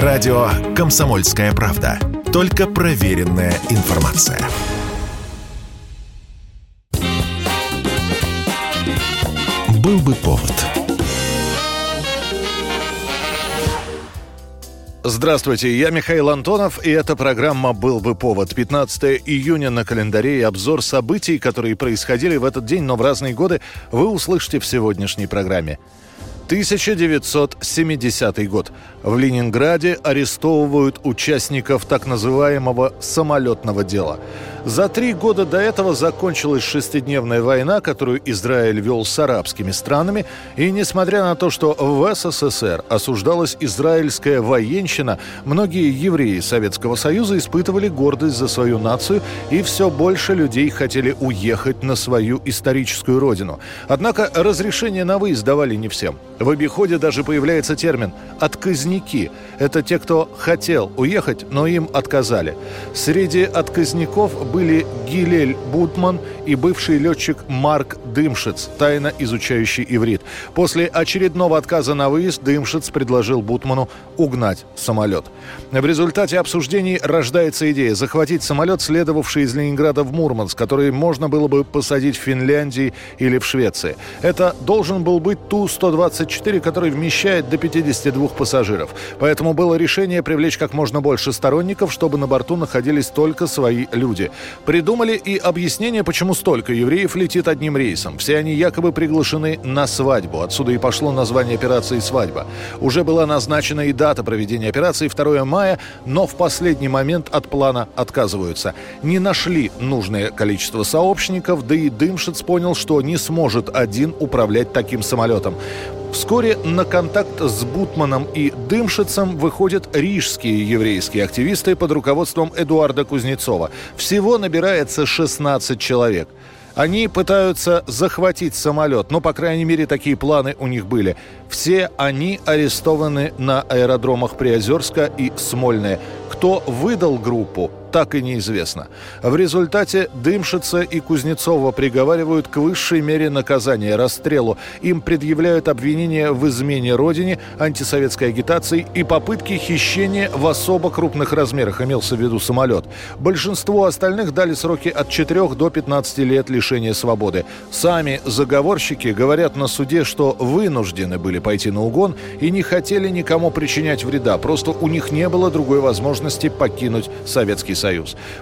Радио «Комсомольская правда». Только проверенная информация. Был бы повод. Здравствуйте, я Михаил Антонов, и эта программа «Был бы повод». 15 июня на календаре и обзор событий, которые происходили в этот день, но в разные годы, вы услышите в сегодняшней программе. 1970 год. В Ленинграде арестовывают участников так называемого «самолетного дела». За три года до этого закончилась шестидневная война, которую Израиль вел с арабскими странами, и несмотря на то, что в СССР осуждалась израильская военщина, многие евреи Советского Союза испытывали гордость за свою нацию, и все больше людей хотели уехать на свою историческую родину. Однако разрешение на выезд давали не всем. В обиходе даже появляется термин «отказники». Это те, кто хотел уехать, но им отказали. Среди отказников были Гилель Бутман и бывший летчик Марк Дымшиц, тайно изучающий иврит. После очередного отказа на выезд Дымшиц предложил Бутману угнать самолет. В результате обсуждений рождается идея захватить самолет, следовавший из Ленинграда в Мурманск, который можно было бы посадить в Финляндии или в Швеции. Это должен был быть Ту-124, который вмещает до 52 пассажиров. Поэтому было решение привлечь как можно больше сторонников, чтобы на борту находились только свои люди. Придумали и объяснение, почему столько евреев летит одним рейсом. Все они якобы приглашены на свадьбу. Отсюда и пошло название операции «Свадьба». Уже была назначена и дата проведения операции 2 мая, но в последний момент от плана отказываются. Не нашли нужное количество сообщников, да и Дымшиц понял, что не сможет один управлять таким самолетом. Вскоре на контакт с Бутманом и Дымшицем выходят рижские еврейские активисты под руководством Эдуарда Кузнецова. Всего набирается 16 человек. Они пытаются захватить самолет, но, по крайней мере, такие планы у них были. Все они арестованы на аэродромах Приозерска и Смольное. Кто выдал группу, так и неизвестно. В результате Дымшица и Кузнецова приговаривают к высшей мере наказания – расстрелу. Им предъявляют обвинения в измене родине, антисоветской агитации и попытке хищения в особо крупных размерах, имелся в виду самолет. Большинству остальных дали сроки от 4 до 15 лет лишения свободы. Сами заговорщики говорят на суде, что вынуждены были пойти на угон и не хотели никому причинять вреда, просто у них не было другой возможности покинуть Советский Союз.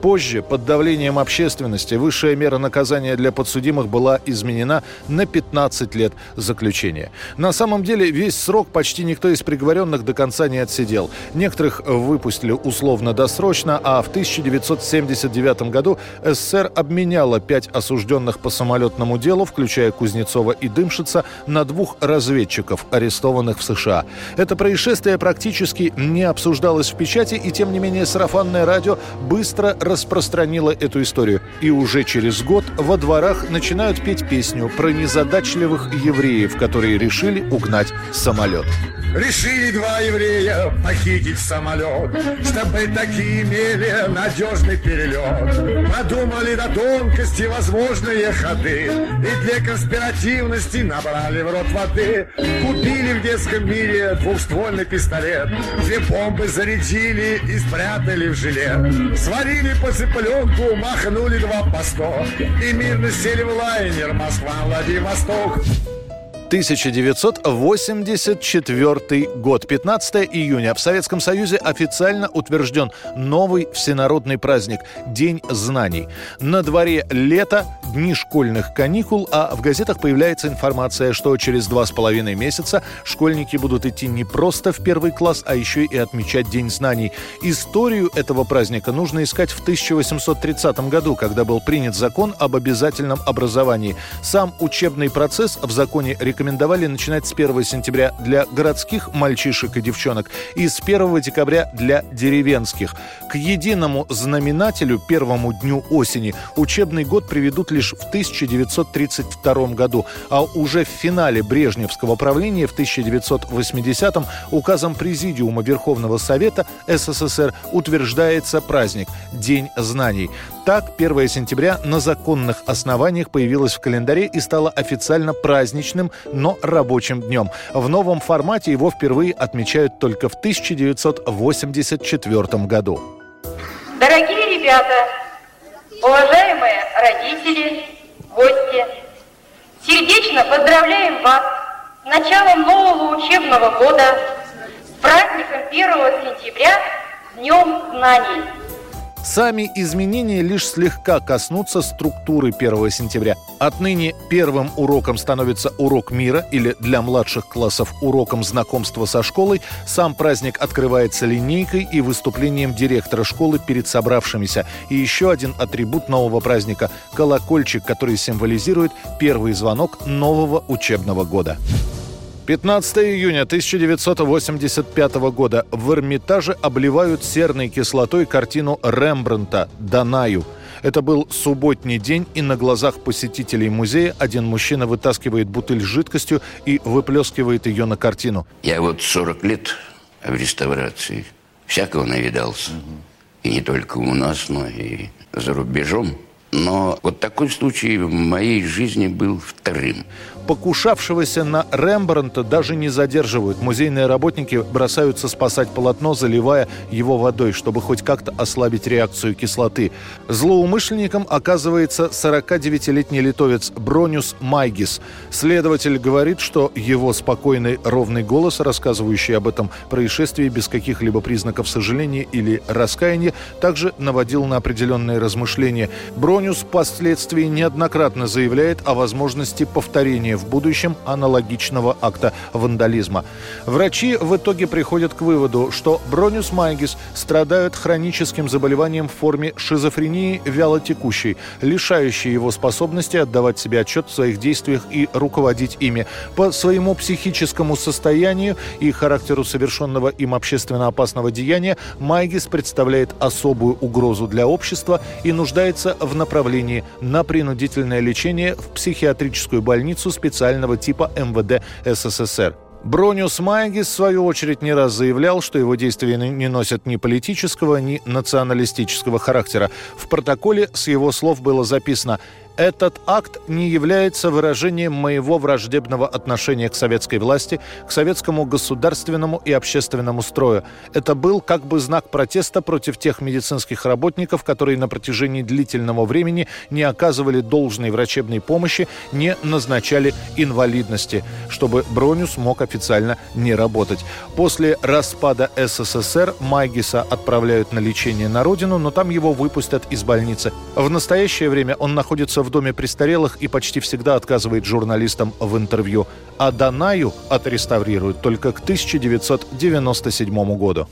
Позже, под давлением общественности, высшая мера наказания для подсудимых была изменена на 15 лет заключения. На самом деле весь срок почти никто из приговоренных до конца не отсидел. Некоторых выпустили условно-досрочно, а в 1979 году СССР обменяла пять осужденных по самолетному делу, включая Кузнецова и Дымшица, на двух разведчиков, арестованных в США. Это происшествие практически не обсуждалось в печати, и тем не менее сарафанное радио быстро распространила эту историю. И уже через год во дворах начинают петь песню про незадачливых евреев, которые решили угнать самолет. Решили два еврея похитить самолет, чтобы такие имели надежный перелет. Подумали до тонкости возможные ходы и для конспиративности набрали в рот воды. Купили в детском мире двухствольный пистолет, две бомбы зарядили и спрятали в жилет. Сварили по цыпленку, махнули два по сто и мирно сели в лайнер Москва-Владивосток. 1984 год, 15 июня. В Советском Союзе официально утвержден новый всенародный праздник – День знаний. На дворе лето, дни школьных каникул, а в газетах появляется информация, что через два с половиной месяца школьники будут идти не просто в первый класс, а еще и отмечать День знаний. Историю этого праздника нужно искать в 1830 году, когда был принят закон об обязательном образовании. Сам учебный процесс в законе рекомендовали начинать с 1 сентября для городских мальчишек и девчонок и с 1 декабря для деревенских. К единому знаменателю, первому дню осени, учебный год приведут лишь лишь в 1932 году, а уже в финале Брежневского правления в 1980-м указом Президиума Верховного Совета СССР утверждается праздник – День знаний. Так, 1 сентября на законных основаниях появилось в календаре и стало официально праздничным, но рабочим днем. В новом формате его впервые отмечают только в 1984 году. Дорогие ребята, уважаемые родители, гости, сердечно поздравляем вас с началом нового учебного года, с праздником 1 сентября, Днем знаний. Сами изменения лишь слегка коснутся структуры 1 сентября. Отныне первым уроком становится урок мира или для младших классов уроком знакомства со школой. Сам праздник открывается линейкой и выступлением директора школы перед собравшимися. И еще один атрибут нового праздника – колокольчик, который символизирует первый звонок нового учебного года. 15 июня 1985 года в Эрмитаже обливают серной кислотой картину Рембрандта «Данаю». Это был субботний день, и на глазах посетителей музея один мужчина вытаскивает бутыль с жидкостью и выплескивает ее на картину. Я вот 40 лет в реставрации всякого навидался. И не только у нас, но и за рубежом. Но вот такой случай в моей жизни был вторым покушавшегося на Рембрандта даже не задерживают. Музейные работники бросаются спасать полотно, заливая его водой, чтобы хоть как-то ослабить реакцию кислоты. Злоумышленником оказывается 49-летний литовец Бронюс Майгис. Следователь говорит, что его спокойный ровный голос, рассказывающий об этом происшествии без каких-либо признаков сожаления или раскаяния, также наводил на определенные размышления. Бронюс впоследствии неоднократно заявляет о возможности повторения в будущем аналогичного акта вандализма. Врачи в итоге приходят к выводу, что Бронюс Майгис страдает хроническим заболеванием в форме шизофрении вялотекущей, лишающей его способности отдавать себе отчет в своих действиях и руководить ими. По своему психическому состоянию и характеру совершенного им общественно опасного деяния Майгис представляет особую угрозу для общества и нуждается в направлении на принудительное лечение в психиатрическую больницу специального типа МВД СССР. Брониус Майгис, в свою очередь, не раз заявлял, что его действия не носят ни политического, ни националистического характера. В протоколе с его слов было записано этот акт не является выражением моего враждебного отношения к советской власти, к советскому государственному и общественному строю. Это был как бы знак протеста против тех медицинских работников, которые на протяжении длительного времени не оказывали должной врачебной помощи, не назначали инвалидности, чтобы Бронюс мог официально не работать. После распада СССР Майгиса отправляют на лечение на родину, но там его выпустят из больницы. В настоящее время он находится в доме престарелых и почти всегда отказывает журналистам в интервью. А Данаю отреставрируют только к 1997 году.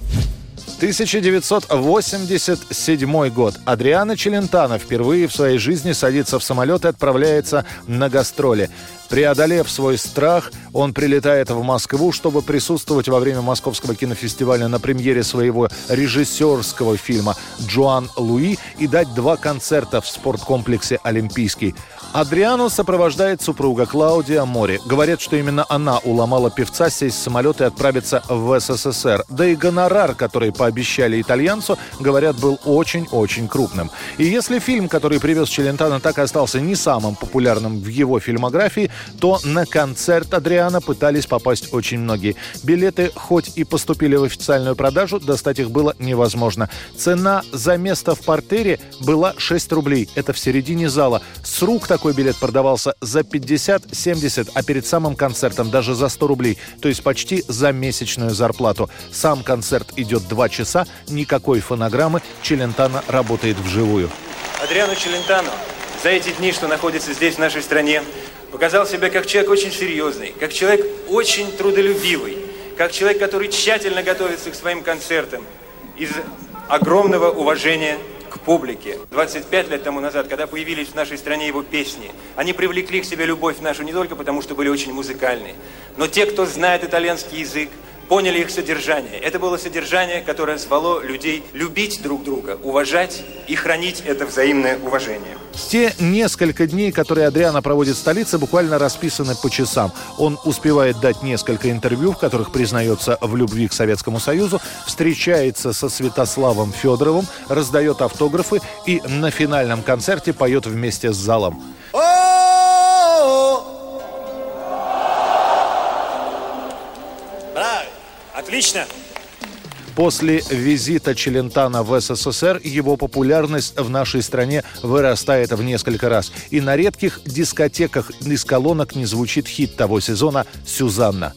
1987 год. Адриана Челентано впервые в своей жизни садится в самолет и отправляется на гастроли. Преодолев свой страх, он прилетает в Москву, чтобы присутствовать во время Московского кинофестиваля на премьере своего режиссерского фильма «Джоан Луи» и дать два концерта в спорткомплексе «Олимпийский». Адриану сопровождает супруга Клаудия Мори. Говорят, что именно она уломала певца сесть в самолет и отправиться в СССР. Да и гонорар, который пообещали итальянцу, говорят, был очень-очень крупным. И если фильм, который привез Челентано, так и остался не самым популярным в его фильмографии, то на концерт Адриана пытались попасть очень многие. Билеты хоть и поступили в официальную продажу, достать их было невозможно. Цена за место в портере была 6 рублей. Это в середине зала. С рук такой билет продавался за 50-70, а перед самым концертом даже за 100 рублей. То есть почти за месячную зарплату. Сам концерт идет 2 часа, никакой фонограммы. Челентано работает вживую. Адриано Челентано за эти дни, что находится здесь, в нашей стране, показал себя как человек очень серьезный, как человек очень трудолюбивый, как человек, который тщательно готовится к своим концертам из огромного уважения к публике. 25 лет тому назад, когда появились в нашей стране его песни, они привлекли к себе любовь нашу не только потому, что были очень музыкальны, но те, кто знает итальянский язык, поняли их содержание. Это было содержание, которое звало людей любить друг друга, уважать и хранить это взаимное уважение. Те несколько дней, которые Адриана проводит в столице, буквально расписаны по часам. Он успевает дать несколько интервью, в которых признается в любви к Советскому Союзу, встречается со Святославом Федоровым, раздает автографы и на финальном концерте поет вместе с залом. Отлично. После визита Челентана в СССР его популярность в нашей стране вырастает в несколько раз. И на редких дискотеках из колонок не звучит хит того сезона «Сюзанна».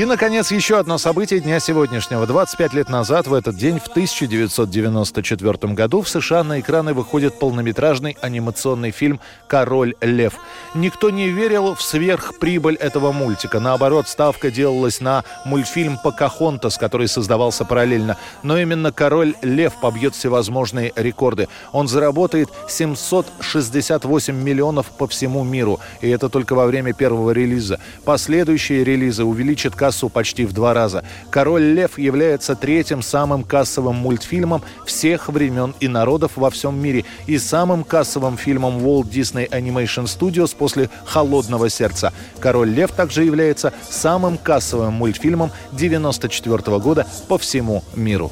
И, наконец, еще одно событие дня сегодняшнего. 25 лет назад, в этот день, в 1994 году, в США на экраны выходит полнометражный анимационный фильм «Король лев». Никто не верил в сверхприбыль этого мультика. Наоборот, ставка делалась на мультфильм «Покахонтас», который создавался параллельно. Но именно «Король лев» побьет всевозможные рекорды. Он заработает 768 миллионов по всему миру. И это только во время первого релиза. Последующие релизы увеличат кассу кассу почти в два раза. «Король лев» является третьим самым кассовым мультфильмом всех времен и народов во всем мире и самым кассовым фильмом Walt Disney Animation Studios после «Холодного сердца». «Король лев» также является самым кассовым мультфильмом 1994 года по всему миру.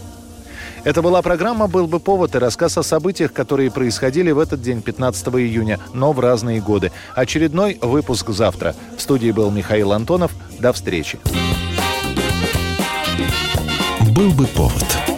Это была программа «Был бы повод» и рассказ о событиях, которые происходили в этот день, 15 июня, но в разные годы. Очередной выпуск завтра. В студии был Михаил Антонов. До встречи. «Был бы повод»